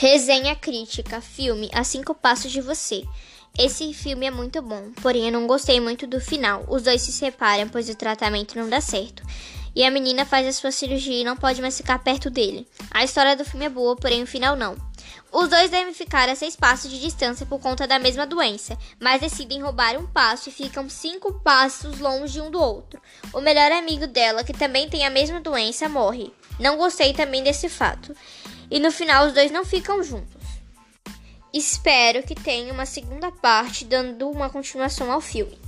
Resenha crítica, filme A Cinco Passos de Você. Esse filme é muito bom, porém eu não gostei muito do final. Os dois se separam, pois o tratamento não dá certo. E a menina faz a sua cirurgia e não pode mais ficar perto dele. A história do filme é boa, porém o final não. Os dois devem ficar a seis passos de distância por conta da mesma doença, mas decidem roubar um passo e ficam cinco passos longe um do outro. O melhor amigo dela, que também tem a mesma doença, morre. Não gostei também desse fato e no final os dois não ficam juntos. Espero que tenha uma segunda parte dando uma continuação ao filme.